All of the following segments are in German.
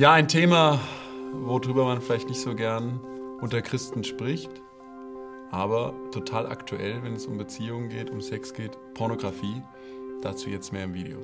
Ja, ein Thema, worüber man vielleicht nicht so gern unter Christen spricht, aber total aktuell, wenn es um Beziehungen geht, um Sex geht, Pornografie. Dazu jetzt mehr im Video.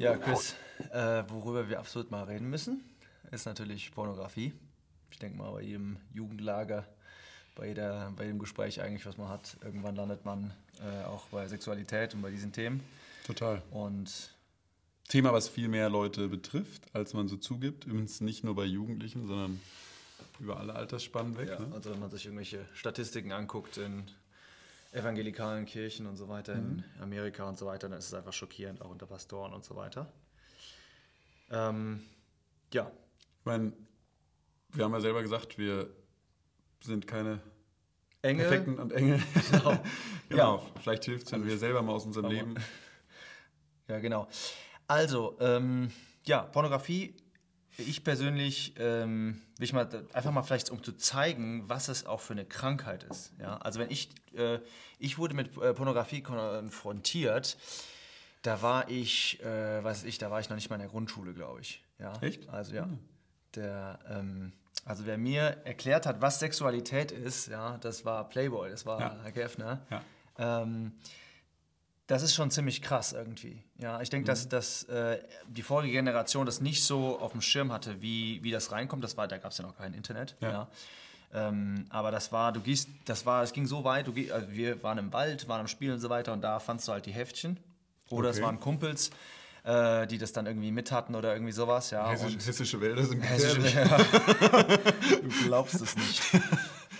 Ja, Chris, äh, worüber wir absolut mal reden müssen, ist natürlich Pornografie. Ich denke mal, bei jedem Jugendlager, bei, jeder, bei jedem Gespräch eigentlich, was man hat, irgendwann landet man äh, auch bei Sexualität und bei diesen Themen. Total. Und Thema, was viel mehr Leute betrifft, als man so zugibt. Übrigens nicht nur bei Jugendlichen, sondern über alle Altersspannen weg. ja, Ne? also wenn man sich irgendwelche Statistiken anguckt in evangelikalen Kirchen und so weiter, in Amerika und so weiter, dann ist es einfach schockierend, auch unter Pastoren und so weiter. Ähm, ja, Ich meine, wir haben ja selber gesagt, wir sind keine Engel. Perfekten und Engel. Genau. genau. Vielleicht hilft es, wenn wir selber mal aus unserem Leben. Ja, genau. Also, ähm, ja, Pornografie, ich persönlich, ähm, will ich mal einfach mal vielleicht, um zu zeigen, was es auch für eine Krankheit ist. Ja? Also wenn ich, äh, ich wurde mit äh, Pornografie konfrontiert, da war ich, äh, weiß ich, da war ich noch nicht mal in der Grundschule, glaube ich. Ja? Echt? Also ja. Der, ähm, also wer mir erklärt hat, was Sexualität ist, ja, das war Playboy, das war Ja. Herr Geffner. Ja. Ähm, das ist schon ziemlich krass irgendwie. Ja, ich denke, dass, dass äh, die vorige Generation das nicht so auf dem Schirm hatte, wie, wie das reinkommt. Das war, da gab es ja noch kein Internet. Ja. Ja. Ähm, aber das war, du gehst, das war, es ging so weit, du geh, also wir waren im Wald, waren am Spielen und so weiter und da fandst du halt die Heftchen. Oder es Okay. waren Kumpels, äh, die das dann irgendwie mit hatten oder irgendwie sowas, ja. Hessische, hessische Wälder sind Hessische- gefährlich. du glaubst es nicht.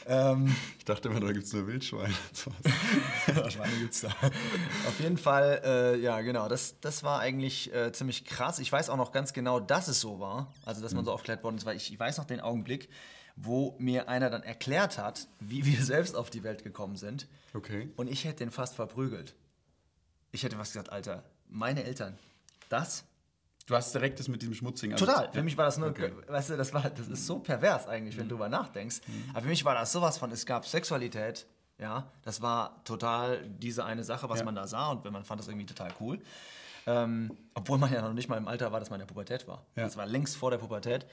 Ähm, Ich dachte immer, da gibt es nur Wildschweine. Schweine gibt's da. Auf jeden Fall, äh, ja, genau. Das, das war eigentlich äh, ziemlich krass. Ich weiß auch noch ganz genau, dass es so war. Also, dass man so aufgeklärt worden ist, weil ich, ich weiß noch den Augenblick, wo mir einer dann erklärt hat, wie wir selbst auf die Welt gekommen sind. Okay. Und ich hätte den fast verprügelt. Ich hätte was gesagt, Alter, meine Eltern, das? Du hast direkt das mit diesem schmutzigen. Total. Für mich war das nur, Okay. weißt du, das, war, das ist so pervers eigentlich, wenn du drüber nachdenkst. Aber für mich war das sowas von, es gab Sexualität, ja, das war total diese eine Sache, was Ja. man da sah und man fand das irgendwie total cool. Ähm, obwohl man ja noch nicht mal im Alter war, dass man in der Pubertät war. Ja. Das war längst vor der Pubertät.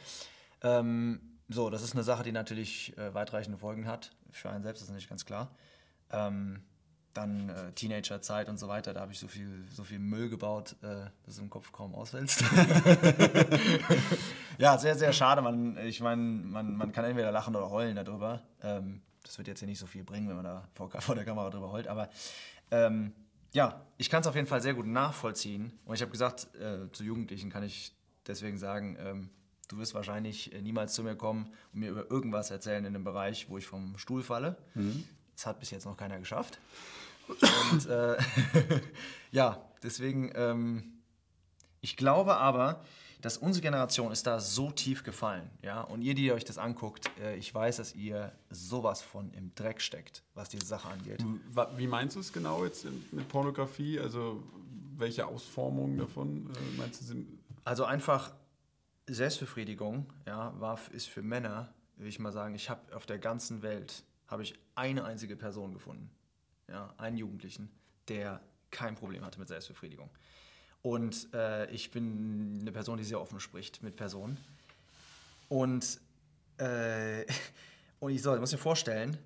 Ähm, so, das ist eine Sache, die natürlich äh, weitreichende Folgen hat. Für einen selbst ist das nicht ganz klar. Ähm, dann äh, Teenagerzeit und so weiter, da habe ich so viel, so viel Müll gebaut, äh, dass es im Kopf kaum auswälzt. ja, sehr, sehr schade. Man, ich meine, man, man kann entweder lachen oder heulen darüber. Ähm, das wird jetzt hier nicht so viel bringen, wenn man da vor, vor der Kamera drüber heult. Aber ähm, ja, ich kann es auf jeden Fall sehr gut nachvollziehen. Und ich habe gesagt, äh, zu Jugendlichen kann ich deswegen sagen, ähm, du wirst wahrscheinlich äh, niemals zu mir kommen und mir über irgendwas erzählen in dem Bereich, wo ich vom Stuhl falle. Das hat bis jetzt noch keiner geschafft. Und äh, ja, deswegen, ähm, ich glaube aber, dass unsere Generation ist da so tief gefallen. Ja? Und ihr, die euch das anguckt, äh, ich weiß, dass ihr sowas von im Dreck steckt, was diese Sache angeht. Wie meinst du es genau jetzt mit Pornografie? Also welche Ausformungen davon äh, meinst du? Also einfach Selbstbefriedigung ja, war, ist für Männer, will ich mal sagen, ich habe auf der ganzen Welt habe ich eine einzige Person gefunden, ja, einen Jugendlichen, der kein Problem hatte mit Selbstbefriedigung. Und äh, ich bin eine Person, die sehr offen spricht mit Personen. Und, äh, und ich soll, muss dir vorstellen,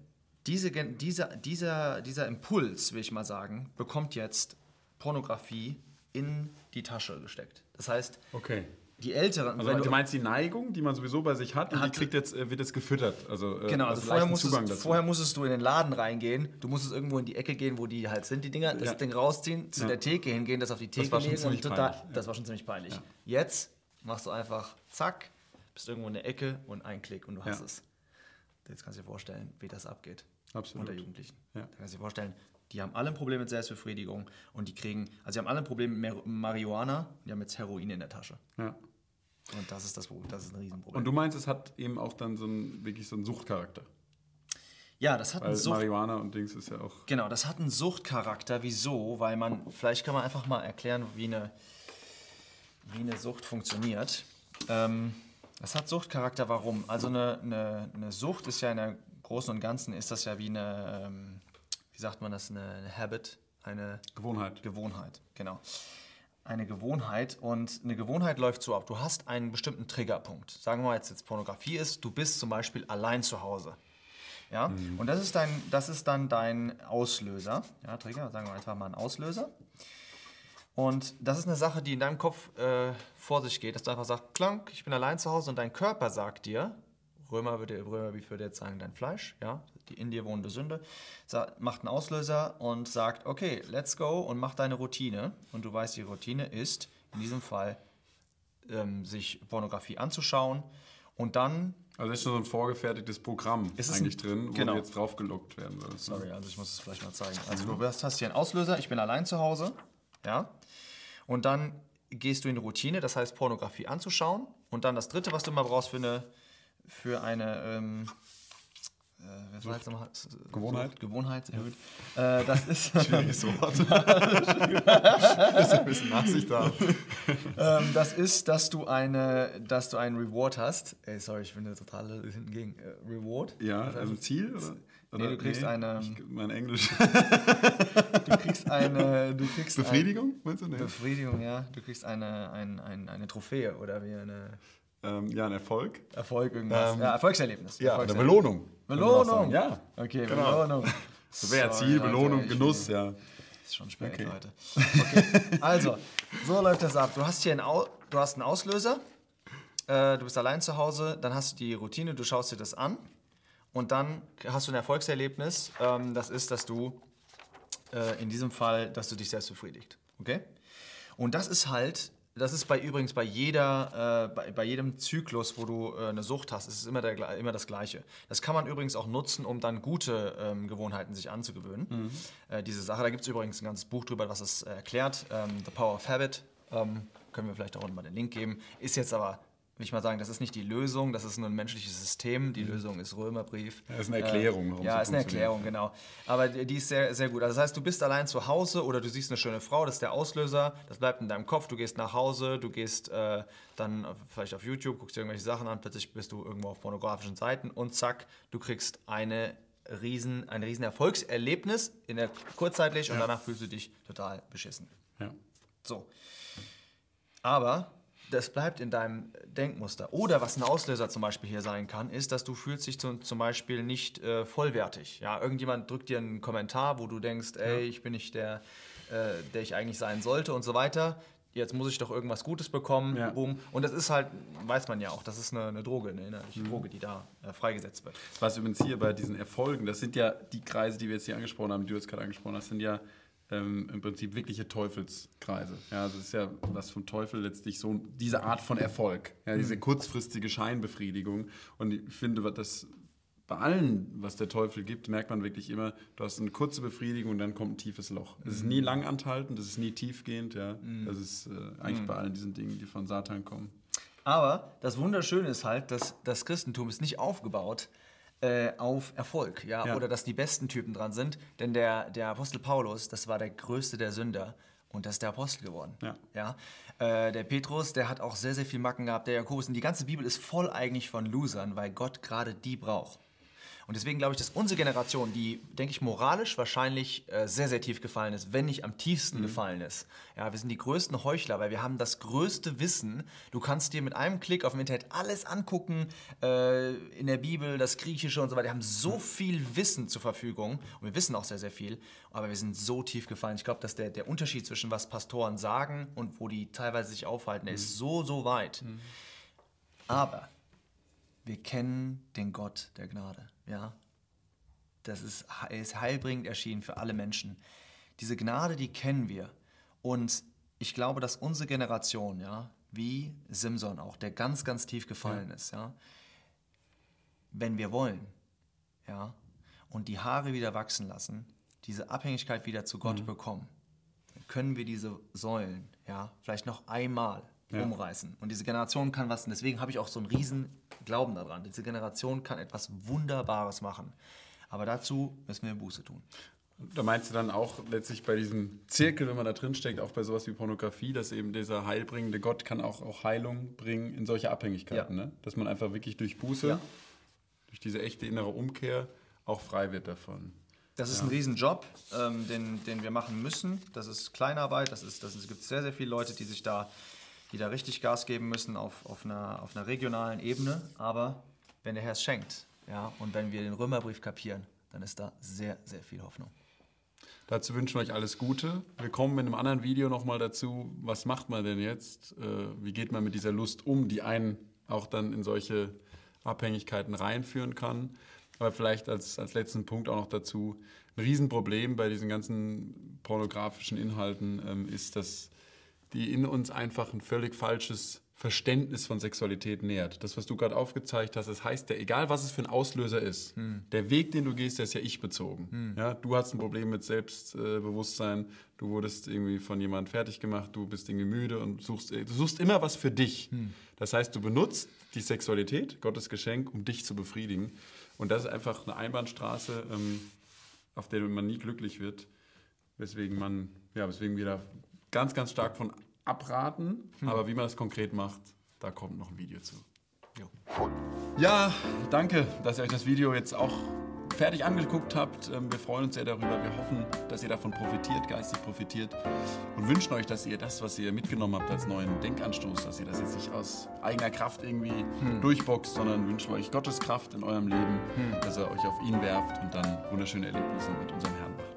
diese, dieser, dieser, dieser Impuls, will ich mal sagen, bekommt jetzt Pornografie in die Tasche gesteckt. Das heißt, Okay. Die Älteren, Also du meinst die Neigung, die man sowieso bei sich hat, und die Hat- kriegt jetzt, äh, wird jetzt gefüttert. Also, äh, Genau, also vorher leichten musstest, vorher musstest du in den Laden reingehen, du musstest irgendwo in die Ecke gehen, wo die halt sind, die Dinger, das Ja. Ding rausziehen, zu Ja. der Theke hingehen, das auf die Theke legen und total, peinlich, das war schon ziemlich peinlich. Ja. Jetzt machst du einfach zack, bist irgendwo in der Ecke und ein Klick und du hast es. Jetzt kannst du dir vorstellen, wie das abgeht Absolut. unter Jugendlichen. Da kannst du dir vorstellen, die haben alle ein Problem mit Selbstbefriedigung und die kriegen, also sie haben alle ein Problem mit Mar- Marihuana, die haben jetzt Heroin in der Tasche. Ja. Und das ist das, das ist ein Riesenproblem. Und du meinst, es hat eben auch dann so einen, wirklich so einen Suchtcharakter. ja, das hat Weil einen Sucht Marihuana und Dings ist ja auch. Genau, das hat einen Suchtcharakter. Wieso? Weil man, vielleicht kann man einfach mal erklären, wie eine, wie eine Sucht funktioniert. Ähm, das hat Suchtcharakter, warum? Also eine, eine, eine Sucht ist ja in der Großen und Ganzen, ist das ja wie eine, ähm, wie sagt man das, eine, eine Habit, eine Gewohnheit. Gewohnheit, genau. Eine Gewohnheit und eine Gewohnheit läuft so ab. Du hast einen bestimmten Triggerpunkt. Sagen wir mal jetzt, jetzt Pornografie ist, du bist zum Beispiel allein zu Hause. Ja? Und das ist, dein, das ist dann dein Auslöser. Ja, Trigger, sagen wir einfach mal ein Auslöser. Und das ist eine Sache, die in deinem Kopf äh, vor sich geht, dass du einfach sagst, klank, ich bin allein zu Hause und dein Körper sagt dir, Römer würde, Römer würde jetzt sagen, dein Fleisch, ja, die in dir wohnende Sünde, macht einen Auslöser und sagt, okay, let's go und mach deine Routine. Und du weißt, die Routine ist in diesem Fall, ähm, sich Pornografie anzuschauen und dann, Also ist schon so ein vorgefertigtes Programm ist eigentlich ein- drin, wo genau. du jetzt drauf gelockt werden ne? sorry, also ich muss es vielleicht mal zeigen. Also du hast, hier einen Auslöser, ich bin allein zu Hause, ja, und dann gehst du in die Routine, das heißt Pornografie anzuschauen und dann das dritte, was du mal brauchst für eine, für eine, ähm, äh, jetzt nochmal? Gewohnheit? Gewohnheit, sehr gut. Äh, das ist, Schwieriges Wort. ist ein bisschen Nachsicht da. ähm, das ist, dass du eine, dass du einen Reward hast. Ey, sorry, ich bin da total hinten gegen. Äh, Reward? Ja, also Ziel? Oder? Nee, du kriegst eine- Ich, mein Englisch. Du kriegst eine, du kriegst ein- Befriedigung, meinst du? Nee. Befriedigung, ja. Du kriegst eine, ein, ein, eine Trophäe oder wie eine Ähm, ja, ein Erfolg. Erfolg irgendwas. Ähm, ja, Erfolgserlebnis. Ja, eine Erfolgserlebnis. Belohnung. auch Belohnung. sagen. Ja. Okay, Genau. Belohnung. Wäre Ziel, Leute, Belohnung, Genuss, bin- ja. Ist schon spät, Okay. Leute. Okay. Also, so läuft das ab. Du hast hier einen, Au du hast einen Auslöser, äh, du bist allein zu Hause, dann hast du die Routine, du schaust dir das an und dann hast du ein Erfolgserlebnis. Ähm, das ist, dass du äh, in diesem Fall, dass du dich selbst befriedigt. Okay? Und das ist halt, das ist bei übrigens bei jeder, äh, bei, bei jedem Zyklus, wo du äh, eine Sucht hast, ist es immer, der, immer das Gleiche. Das kann man übrigens auch nutzen, um dann gute ähm, Gewohnheiten sich anzugewöhnen. Äh, diese Sache, da gibt es übrigens ein ganzes Buch drüber, was es äh, erklärt. Ähm, The Power of Habit. Ähm, können wir vielleicht auch unten mal den Link geben. Ist jetzt aber, will ich mal sagen, das ist nicht die Lösung, das ist nur ein menschliches System. Die Lösung ist Römerbrief. Ja, ist eine Erklärung, Äh, warum ja, ist eine. Erklärung, genau. Aber die ist sehr, sehr gut. Also das heißt, du bist allein zu Hause oder du siehst eine schöne Frau, das ist der Auslöser, das bleibt in deinem Kopf, du gehst nach Hause, du gehst äh, dann vielleicht auf YouTube, guckst dir irgendwelche Sachen an, plötzlich bist du irgendwo auf pornografischen Seiten und zack, du kriegst eine riesen, ein riesen Erfolgserlebnis in der kurzzeitig und danach fühlst du dich total beschissen. Ja. So. Aber das bleibt in deinem Denkmuster. Oder was ein Auslöser zum Beispiel hier sein kann, ist, dass du fühlst dich zum, zum Beispiel nicht äh, vollwertig. Ja, irgendjemand drückt dir einen Kommentar, wo du denkst, ey, ich bin nicht der, äh, der ich eigentlich sein sollte und so weiter. Jetzt muss ich doch irgendwas Gutes bekommen. Ja. Boom. Und das ist halt, weiß man ja auch, das ist eine, eine Droge, eine innerliche Mhm. Droge, die da äh, freigesetzt wird. Was übrigens hier bei diesen Erfolgen, das sind ja die Kreise, die wir jetzt hier angesprochen haben, die du jetzt gerade angesprochen hast, sind ja ähm, im Prinzip wirkliche Teufelskreise. Ja, also das ist ja was vom Teufel letztlich so diese Art von Erfolg, ja, diese kurzfristige Scheinbefriedigung. Und ich finde, was das bei allen, was der Teufel gibt, merkt man wirklich immer, du hast eine kurze Befriedigung und dann kommt ein tiefes Loch. Es ist nie lang anhaltend, es ist nie tiefgehend, ja. Das ist äh, eigentlich bei allen diesen Dingen, die von Satan kommen. Aber das Wunderschöne ist halt, dass das Christentum ist nicht aufgebaut äh, auf Erfolg, ja? Ja. oder dass die besten Typen dran sind. Denn der, der Apostel Paulus, das war der größte der Sünder und das ist der Apostel geworden. Ja. Ja? Äh, der Petrus, der hat auch sehr, sehr viel Macken gehabt. Der Jakobus und die ganze Bibel ist voll eigentlich von Losern, weil Gott gerade die braucht. Und deswegen glaube ich, dass unsere Generation, die, denke ich, moralisch wahrscheinlich äh, sehr, sehr tief gefallen ist, wenn nicht am tiefsten gefallen ist. Ja, wir sind die größten Heuchler, weil wir haben das größte Wissen. Du kannst dir mit einem Klick auf dem Internet alles angucken, äh, in der Bibel, das Griechische und so weiter. Wir haben so viel Wissen zur Verfügung und wir wissen auch sehr, sehr viel, aber wir sind so tief gefallen. Ich glaube, dass der, der Unterschied zwischen was Pastoren sagen und wo die teilweise sich aufhalten, der ist so, so weit. Aber wir kennen den Gott der Gnade. Ja? Das ist, er ist heilbringend erschienen für alle Menschen. Diese Gnade, die kennen wir. Und ich glaube, dass unsere Generation, ja, wie Simson auch, der ganz, ganz tief gefallen ist, ja, wenn wir wollen, ja, und die Haare wieder wachsen lassen, diese Abhängigkeit wieder zu Gott bekommen, dann können wir diese Säulen, ja, vielleicht noch einmal Ja. umreißen. Und diese Generation kann was, und deswegen habe ich auch so einen riesen Glauben daran. Diese Generation kann etwas Wunderbares machen. Aber dazu müssen wir Buße tun. Da meinst du dann auch letztlich bei diesem Zirkel, wenn man da drin steckt, auch bei sowas wie Pornografie, dass eben dieser heilbringende Gott kann auch, auch Heilung bringen in solche Abhängigkeiten. Ja. Ne? Dass man einfach wirklich durch Buße, Ja. durch diese echte innere Umkehr auch frei wird davon. Das ist ein Riesenjob, ähm, den, den wir machen müssen. Das ist Kleinarbeit. Das ist, das gibt sehr, sehr viele Leute, die sich da, die da richtig Gas geben müssen auf, auf, einer, auf einer regionalen Ebene. Aber wenn der Herr es schenkt ja, und wenn wir den Römerbrief kapieren, dann ist da sehr, sehr viel Hoffnung. Dazu wünschen wir euch alles Gute. Wir kommen in einem anderen Video nochmal dazu, was macht man denn jetzt? Äh, wie geht man mit dieser Lust um, die einen auch dann in solche Abhängigkeiten reinführen kann. Aber vielleicht als, als letzten Punkt auch noch dazu, ein Riesenproblem bei diesen ganzen pornografischen Inhalten ähm, ist, dass die in uns einfach ein völlig falsches Verständnis von Sexualität nährt. Das, was du gerade aufgezeigt hast, das heißt ja, egal was es für ein Auslöser ist, hm. der Weg, den du gehst, der ist ja ich bezogen. Hm. Ja, du hast ein Problem mit Selbstbewusstsein, du wurdest irgendwie von jemandem fertig gemacht, du bist irgendwie müde und suchst, du suchst immer was für dich. Hm. Das heißt, du benutzt die Sexualität, Gottes Geschenk, um dich zu befriedigen. Und das ist einfach eine Einbahnstraße, ähm, auf der man nie glücklich wird, weswegen man, ja, weswegen wir da ganz, ganz stark von abraten. Hm. Aber wie man das konkret macht, da kommt noch ein Video zu. Jo. Ja, danke, dass ihr euch das Video jetzt auch fertig angeguckt habt. Ähm, wir freuen uns sehr darüber. Wir hoffen, dass ihr davon profitiert, geistig profitiert und wünschen euch, dass ihr das, was ihr mitgenommen habt als neuen Denkanstoß, dass ihr das jetzt nicht aus eigener Kraft irgendwie hm. durchboxt, sondern wünschen euch Gottes Kraft in eurem Leben, hm. dass er euch auf ihn werft und dann wunderschöne Erlebnisse mit unserem Herrn macht.